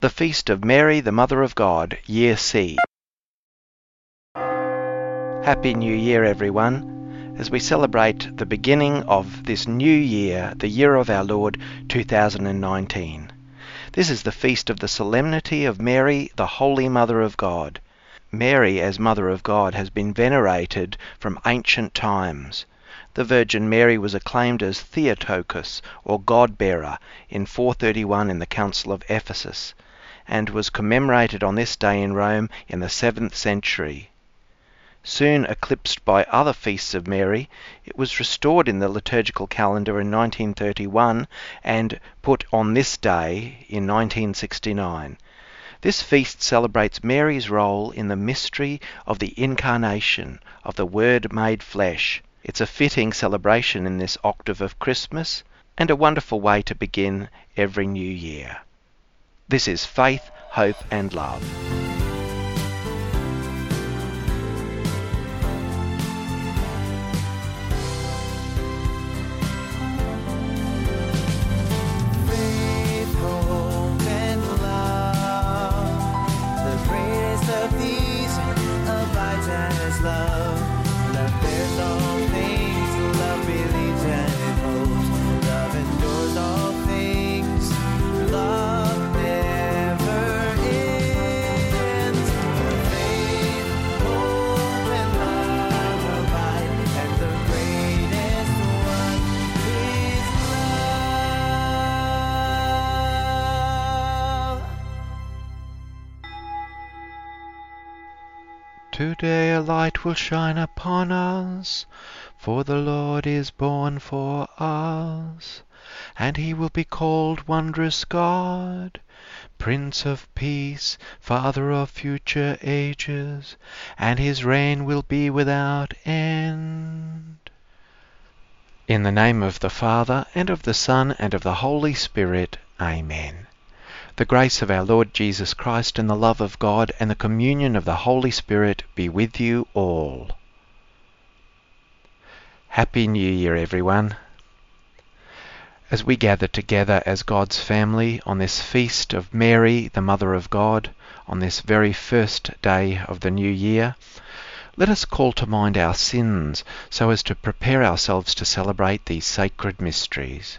The Feast of Mary, the Mother of God, Year C. Happy New Year, everyone, as we celebrate the beginning of this new year, the year of our Lord 2019. This is the feast of the solemnity of Mary, the Holy Mother of God. Mary, as Mother of God, has been venerated from ancient times. The Virgin Mary was acclaimed as Theotokos, or God bearer, in 431 in the Council of Ephesus and was commemorated on this day in Rome in the 7th century. Soon eclipsed by other feasts of Mary, it was restored in the liturgical calendar in 1931 and put on this day in 1969. This feast celebrates Mary's role in the mystery of the incarnation of the Word made flesh. It's a fitting celebration in this octave of Christmas and a wonderful way to begin every new year. This is Faith, Hope and Love. Today a light will shine upon us, for the Lord is born for us, and he will be called Wondrous God, Prince of Peace, Father of future ages, and his reign will be without end. In the name of the Father, and of the Son, and of the Holy Spirit. Amen. The grace of our Lord Jesus Christ, and the love of God, and the communion of the Holy Spirit be with you all. Happy New Year, everyone. As we gather together as God's family on this feast of Mary, the Mother of God, on this very first day of the new year, let us call to mind our sins so as to prepare ourselves to celebrate these sacred mysteries.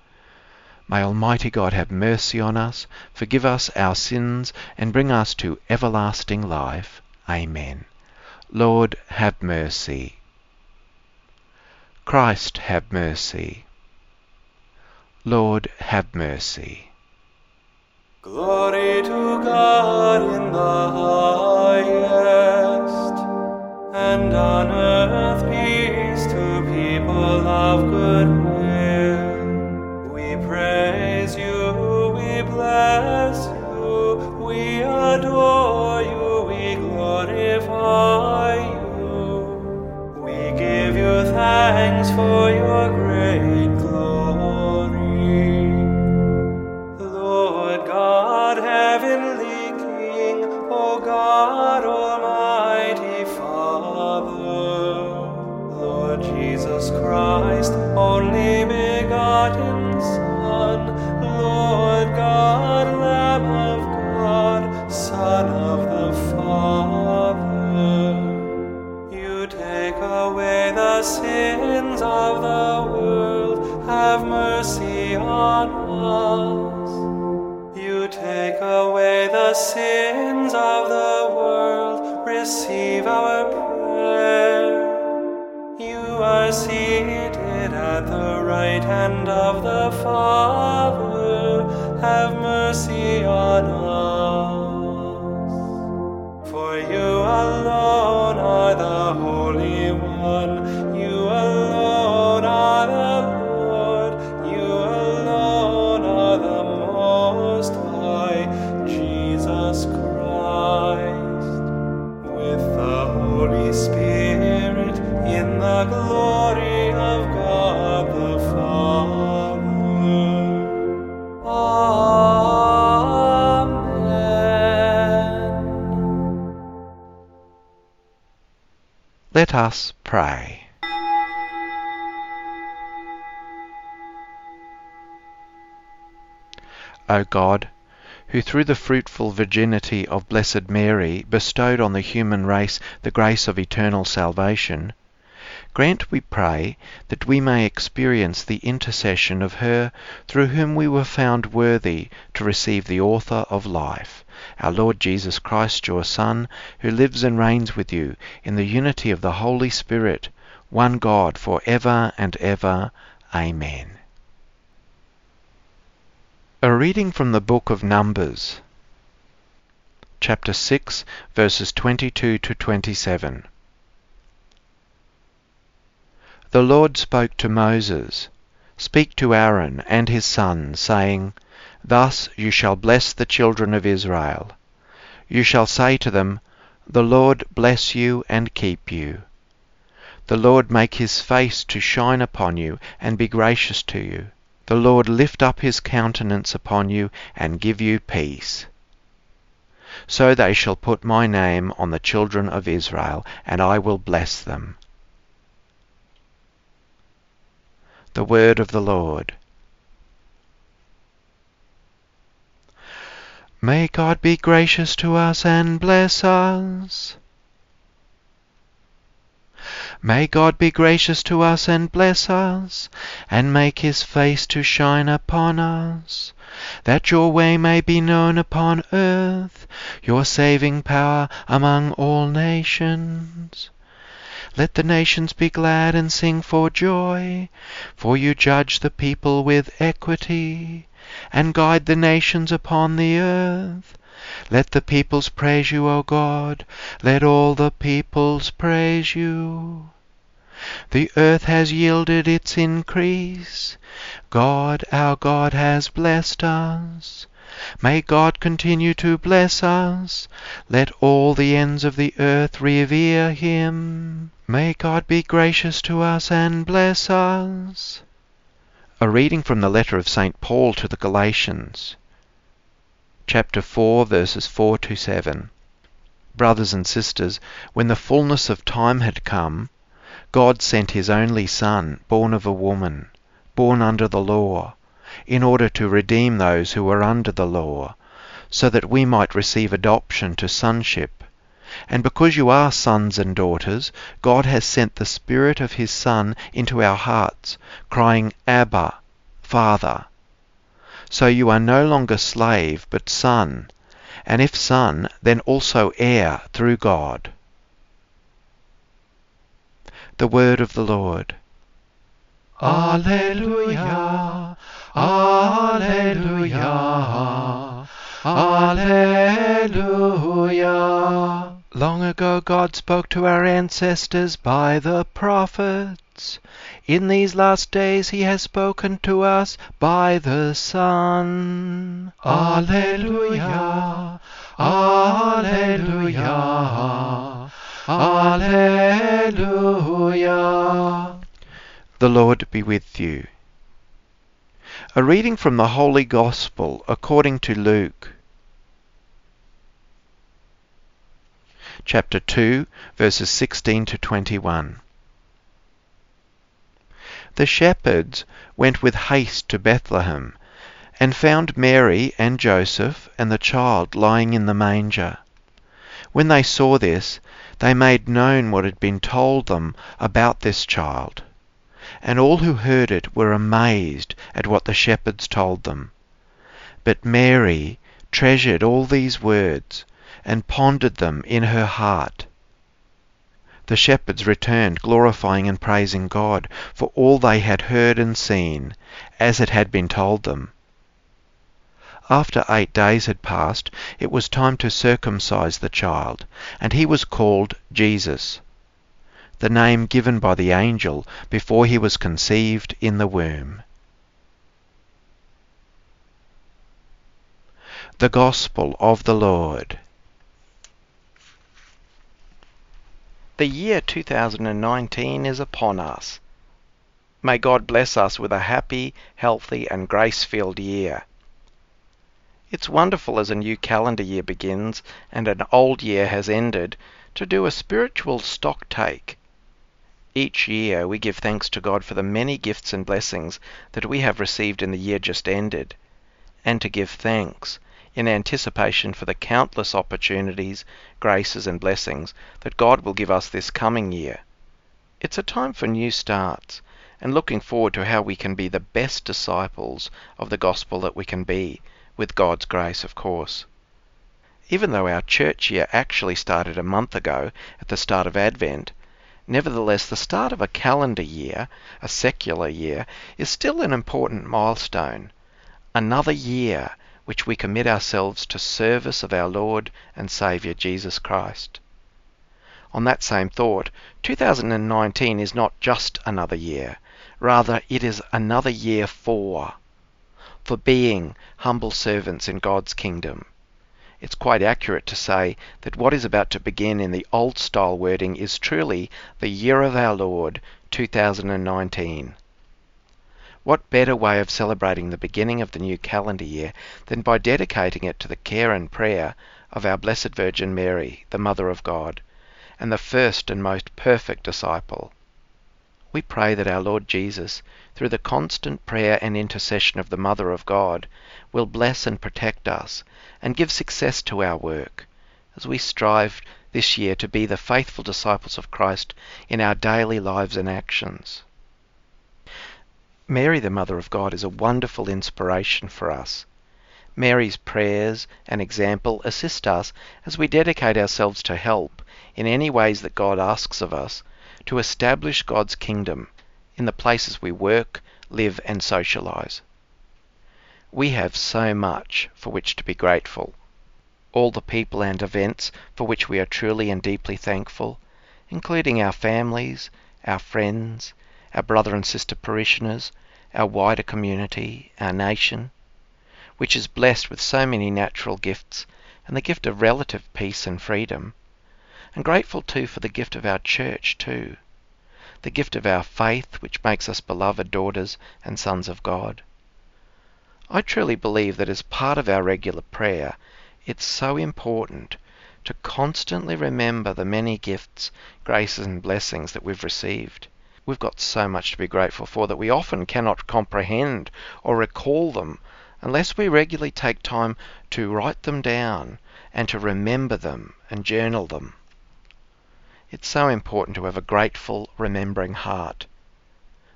May Almighty God have mercy on us, forgive us our sins, and bring us to everlasting life. Amen. Lord, have mercy. Christ, have mercy. Lord, have mercy. Glory to God in the highest, and on earth peace to people of good will. Adore you, we glorify you. We give you thanks for your great glory. Lord God, heavenly King, O God, Almighty Father, Lord Jesus Christ, only begotten hand of the Father, God, who through the fruitful virginity of Blessed Mary bestowed on the human race the grace of eternal salvation, grant, we pray, that we may experience the intercession of her through whom we were found worthy to receive the author of life, our Lord Jesus Christ, your Son, who lives and reigns with you in the unity of the Holy Spirit, one God, for ever and ever. Amen. A reading from the book of Numbers, chapter 6, verses 22 to 27. The Lord spoke to Moses, Speak to Aaron and his sons, saying, Thus you shall bless the children of Israel. You shall say to them, The Lord bless you and keep you. The Lord make his face to shine upon you and be gracious to you. The Lord lift up his countenance upon you and give you peace. So they shall put my name on the children of Israel, and I will bless them. The word of the Lord. May God be gracious to us and bless us. May God be gracious to us and bless us, and make his face to shine upon us, that your way may be known upon earth, your saving power among all nations. Let the nations be glad and sing for joy, for you judge the people with equity, and guide the nations upon the earth. Let the peoples praise you, O God. Let all the peoples praise you. The earth has yielded its increase. God, our God, has blessed us. May God continue to bless us. Let all the ends of the earth revere him. May God be gracious to us and bless us. A reading from the letter of St. Paul to the Galatians chapter 4, verses 4 to 7. Brothers and sisters, when the fullness of time had come, God sent his only Son, born of a woman, born under the law, in order to redeem those who were under the law, so that we might receive adoption to sonship. And because you are sons and daughters, God has sent the Spirit of his Son into our hearts, crying, Abba, Father. So you are no longer slave, but son, and if son, then also heir through God. The word of the Lord. Alleluia, Alleluia, Alleluia. Long ago God spoke to our ancestors by the prophets. In these last days he has spoken to us by the Son. Alleluia, Alleluia, Alleluia. The Lord be with you. A reading from the Holy Gospel according to Luke. Chapter 2, verses 16 to 21. The shepherds went with haste to Bethlehem, and found Mary and Joseph and the child lying in the manger. When they saw this, they made known what had been told them about this child. And all who heard it were amazed at what the shepherds told them. But Mary treasured all these words and pondered them in her heart. The shepherds returned, glorifying and praising God for all they had heard and seen, as it had been told them. After eight days had passed, it was time to circumcise the child, and he was called Jesus, the name given by the angel before he was conceived in the womb. The Gospel of the Lord. The year 2019 is upon us. May God bless us with a happy, healthy, and grace filled year. It's wonderful as a new calendar year begins and an old year has ended to do a spiritual stock take. Each year we give thanks to God for the many gifts and blessings that we have received in the year just ended, and to give thanks in anticipation for the countless opportunities, graces, and blessings that God will give us this coming year. It's a time for new starts and looking forward to how we can be the best disciples of the gospel that we can be, with God's grace, of course. Even though our church year actually started a month ago at the start of Advent, nevertheless the start of a calendar year, a secular year, is still an important milestone. Another year which we commit ourselves to service of our Lord and Saviour Jesus Christ. On that same thought, 2019 is not just another year, rather it is another year for, for being humble servants in God's kingdom. It's quite accurate to say that what is about to begin in the old style wording is truly the year of our Lord 2019. What better way of celebrating the beginning of the new calendar year than by dedicating it to the care and prayer of our Blessed Virgin Mary, the Mother of God, and the first and most perfect disciple. We pray that our Lord Jesus, through the constant prayer and intercession of the Mother of God, will bless and protect us and give success to our work as we strive this year to be the faithful disciples of Christ in our daily lives and actions. Mary, the Mother of God, is a wonderful inspiration for us. Mary's prayers and example assist us as we dedicate ourselves to help in any ways that God asks of us to establish God's kingdom in the places we work, live, and socialize. We have so much for which to be grateful. All the people and events for which we are truly and deeply thankful, including our families, our friends, our brother and sister parishioners, our wider community, our nation, which is blessed with so many natural gifts and the gift of relative peace and freedom and grateful too for the gift of our church too, the gift of our faith which makes us beloved daughters and sons of God. I truly believe that as part of our regular prayer, it's so important to constantly remember the many gifts, graces, and blessings that we've received. We've got so much to be grateful for that we often cannot comprehend or recall them unless we regularly take time to write them down and to remember them and journal them. It's so important to have a grateful, remembering heart.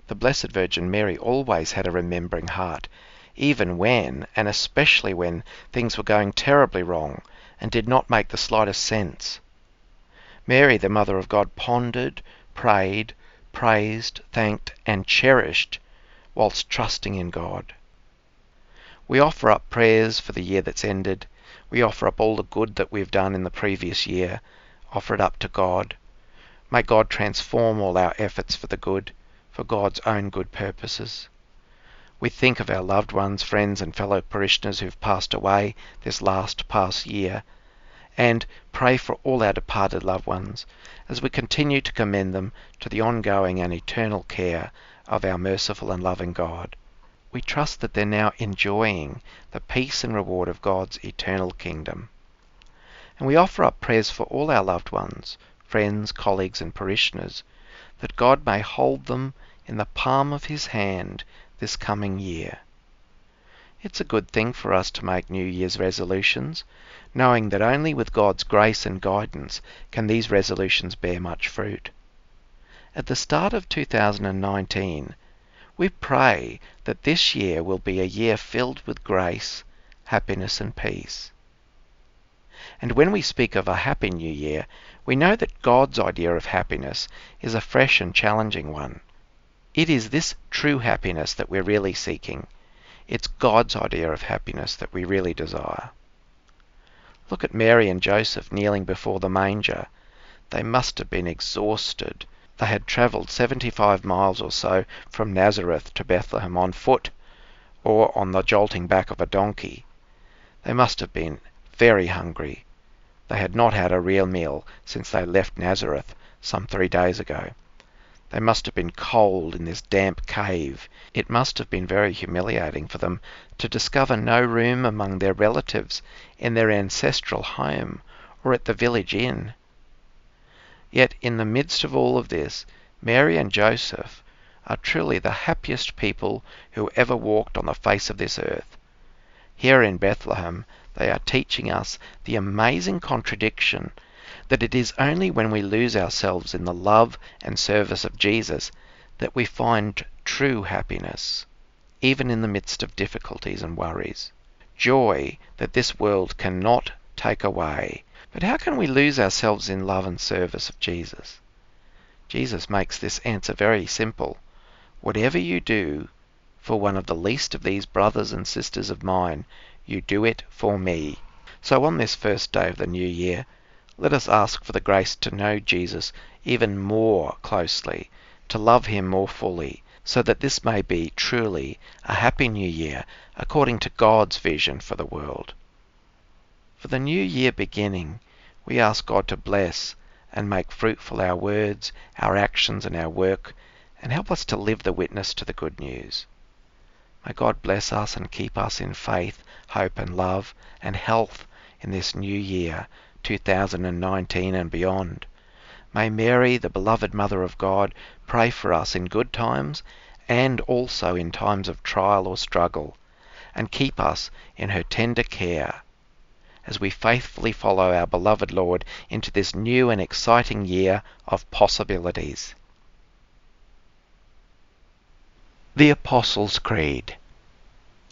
The Blessed Virgin Mary always had a remembering heart, even when, and especially when, things were going terribly wrong and did not make the slightest sense. Mary, the Mother of God, pondered, prayed, praised, thanked, and cherished whilst trusting in God. We offer up prayers for the year that's ended. We offer up all the good that we've done in the previous year, offer it up to God. May God transform all our efforts for the good, for God's own good purposes. We think of our loved ones, friends, and fellow parishioners who've passed away this last past year, and pray for all our departed loved ones as we continue to commend them to the ongoing and eternal care of our merciful and loving God. We trust that they're now enjoying the peace and reward of God's eternal kingdom. And we offer up prayers for all our loved ones, friends, colleagues, and parishioners, that God may hold them in the palm of His hand this coming year. It's a good thing for us to make New Year's resolutions, knowing that only with God's grace and guidance can these resolutions bear much fruit. At the start of 2019, we pray that this year will be a year filled with grace, happiness, and peace. And when we speak of a happy new year, we know that God's idea of happiness is a fresh and challenging one. It is this true happiness that we're really seeking. It's God's idea of happiness that we really desire. Look at Mary and Joseph kneeling before the manger. They must have been exhausted. They had travelled 75 miles or so from Nazareth to Bethlehem on foot or on the jolting back of a donkey. They must have been very hungry. They had not had a real meal since they left Nazareth some three days ago. They must have been cold in this damp cave. It must have been very humiliating for them to discover no room among their relatives in their ancestral home or at the village inn. Yet in the midst of all of this, Mary and Joseph are truly the happiest people who ever walked on the face of this earth. Here in Bethlehem, they are teaching us the amazing contradiction that it is only when we lose ourselves in the love and service of Jesus that we find true happiness, even in the midst of difficulties and worries. Joy that this world cannot take away. But how can we lose ourselves in love and service of Jesus? Jesus makes this answer very simple. Whatever you do for one of the least of these brothers and sisters of mine, you do it for me. So on this first day of the new year, let us ask for the grace to know Jesus even more closely, to love him more fully, so that this may be truly a happy new year according to God's vision for the world. For the new year beginning, we ask God to bless and make fruitful our words, our actions, and our work, and help us to live the witness to the good news. May God bless us and keep us in faith, hope, and love, and health in this new year, 2019 and beyond. May Mary, the beloved Mother of God, pray for us in good times and also in times of trial or struggle, and keep us in her tender care as we faithfully follow our beloved Lord into this new and exciting year of possibilities. The Apostles' Creed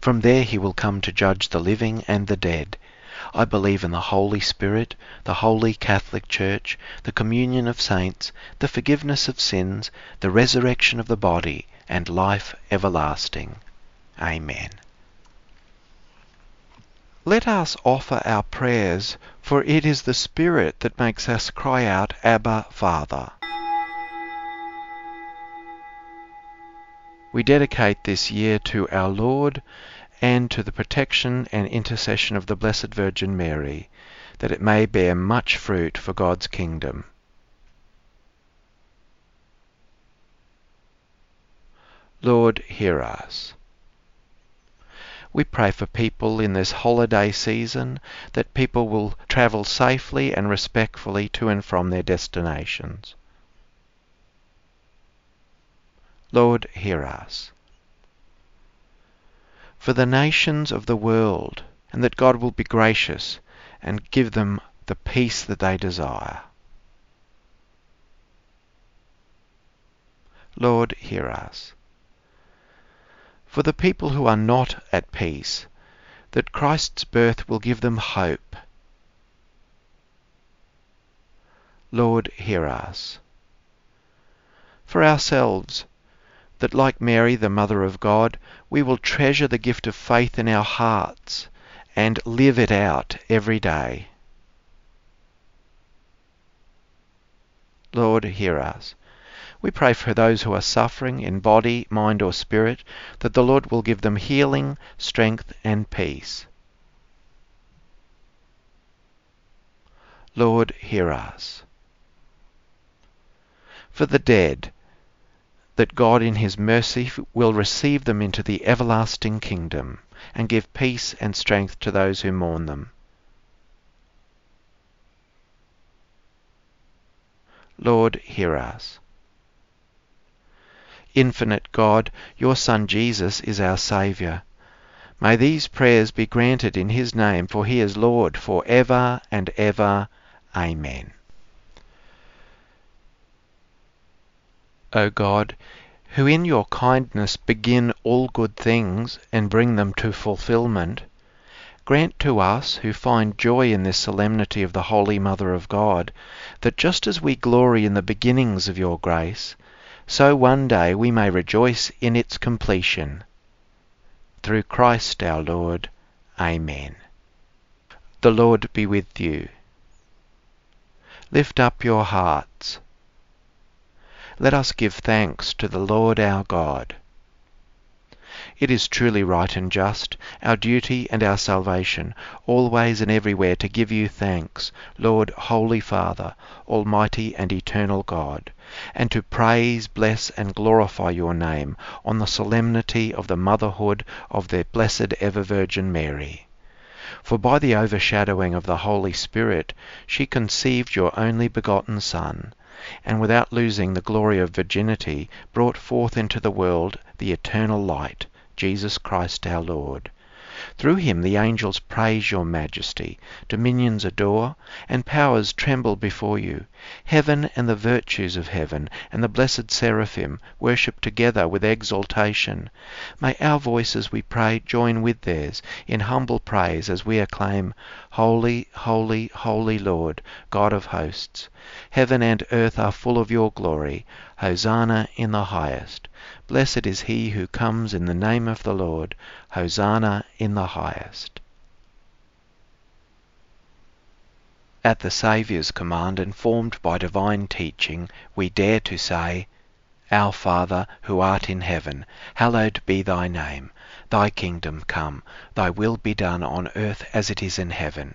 From there he will come to judge the living and the dead. I believe in the Holy Spirit, the Holy Catholic Church, the communion of saints, the forgiveness of sins, the resurrection of the body, and life everlasting. Amen. Let us offer our prayers, for it is the Spirit that makes us cry out, Abba, Father. We dedicate this year to our Lord and to the protection and intercession of the Blessed Virgin Mary, that it may bear much fruit for God's kingdom. Lord, hear us. We pray for people in this holiday season that people will travel safely and respectfully to and from their destinations. Lord, hear us. For the nations of the world, and that God will be gracious and give them the peace that they desire. Lord, hear us. For the people who are not at peace, that Christ's birth will give them hope. Lord, hear us. For ourselves, that like Mary, the Mother of God, we will treasure the gift of faith in our hearts and live it out every day. Lord, hear us. We pray for those who are suffering in body, mind, or spirit, that the Lord will give them healing, strength, and peace. Lord, hear us. For the dead, that God in his mercy will receive them into the everlasting kingdom and give peace and strength to those who mourn them. Lord, hear us. Infinite God, your Son Jesus is our Saviour. May these prayers be granted in his name, for he is Lord for ever and ever. Amen. O God, who in your kindness begin all good things and bring them to fulfilment, grant to us who find joy in this solemnity of the Holy Mother of God, that just as we glory in the beginnings of your grace, so one day we may rejoice in its completion. Through Christ our Lord. Amen. The Lord be with you. Lift up your hearts. Let us give thanks to the Lord our God. It is truly right and just, our duty and our salvation, always and everywhere to give you thanks, Lord, Holy Father, Almighty and Eternal God, and to praise, bless, and glorify your name on the solemnity of the motherhood of the Blessed Ever Virgin Mary. For by the overshadowing of the Holy Spirit she conceived your only begotten Son, and without losing the glory of virginity brought forth into the world the eternal light, Jesus Christ our Lord. Through him the angels praise your majesty, dominions adore, and powers tremble before you. Heaven and the virtues of heaven and the blessed seraphim worship together with exaltation. May our voices, we pray, join with theirs in humble praise as we acclaim, Holy, holy, holy Lord, God of hosts. Heaven and earth are full of your glory. Hosanna in the highest. Blessed is he who comes in the name of the Lord. Hosanna in the highest. At the Saviour's command, informed by divine teaching, we dare to say, Our Father, who art in heaven, hallowed be thy name. Thy kingdom come, thy will be done on earth as it is in heaven.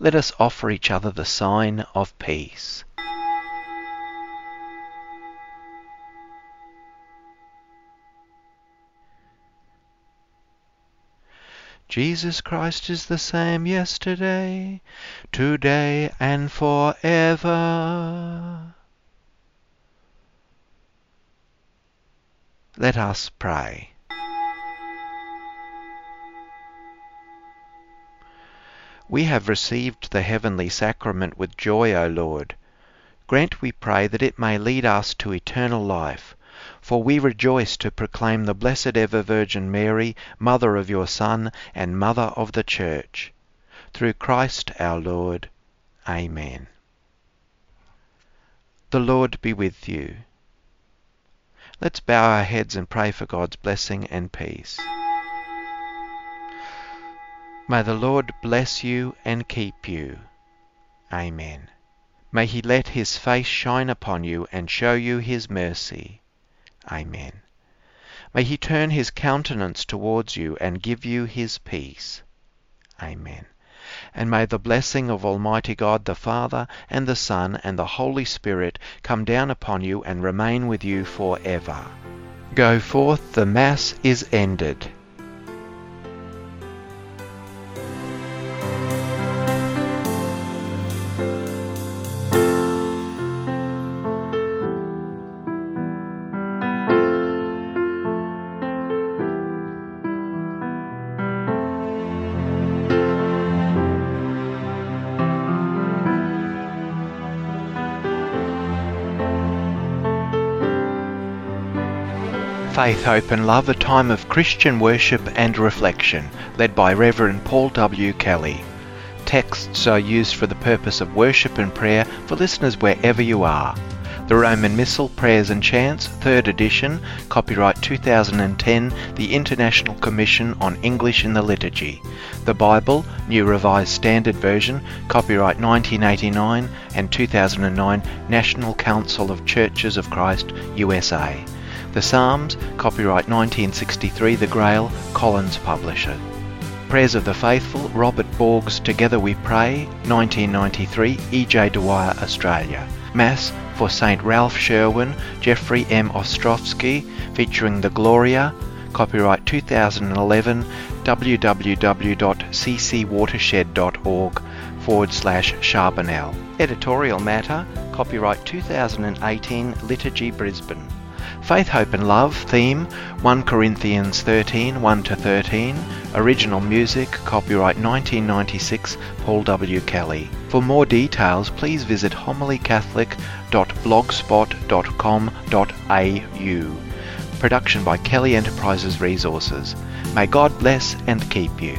Let us offer each other the sign of peace. Jesus Christ is the same yesterday, today, and forever. Let us pray. We have received the heavenly sacrament with joy, O Lord. Grant, we pray, that it may lead us to eternal life. For we rejoice to proclaim the Blessed Ever Virgin Mary, Mother of your Son, and Mother of the Church. Through Christ our Lord. Amen. The Lord be with you. Let's bow our heads and pray for God's blessing and peace. May the Lord bless you and keep you. Amen. May he let his face shine upon you and show you his mercy. Amen. May he turn his countenance towards you and give you his peace. Amen. And may the blessing of Almighty God the Father, and the Son, and the Holy Spirit come down upon you and remain with you for ever. Go forth, the Mass is ended. Faith, Hope and Love, a time of Christian worship and reflection, led by Reverend Paul W. Kelly. Texts are used for the purpose of worship and prayer for listeners wherever you are. The Roman Missal, Prayers and Chants, 3rd edition, copyright 2010, the International Commission on English in the Liturgy. The Bible, New Revised Standard Version, copyright 1989 and 2009, National Council of Churches of Christ, USA. The Psalms, copyright 1963, The Grail, Collins Publisher. Prayers of the Faithful, Robert Borges, Together We Pray, 1993, E.J. Dwyer, Australia. Mass, for St. Ralph Sherwin, Jeffrey M. Ostrowski, featuring the Gloria, copyright 2011, www.ccwatershed.org forward slash Charbonnel. Editorial matter, copyright 2018, Liturgy Brisbane. Faith, Hope and Love theme 1 Corinthians 13 1 to 13. Original music copyright 1996 Paul W. Kelly. For more details, please visit homilycatholic.blogspot.com.au. Production by Kelly Enterprises Resources. May God bless and keep you.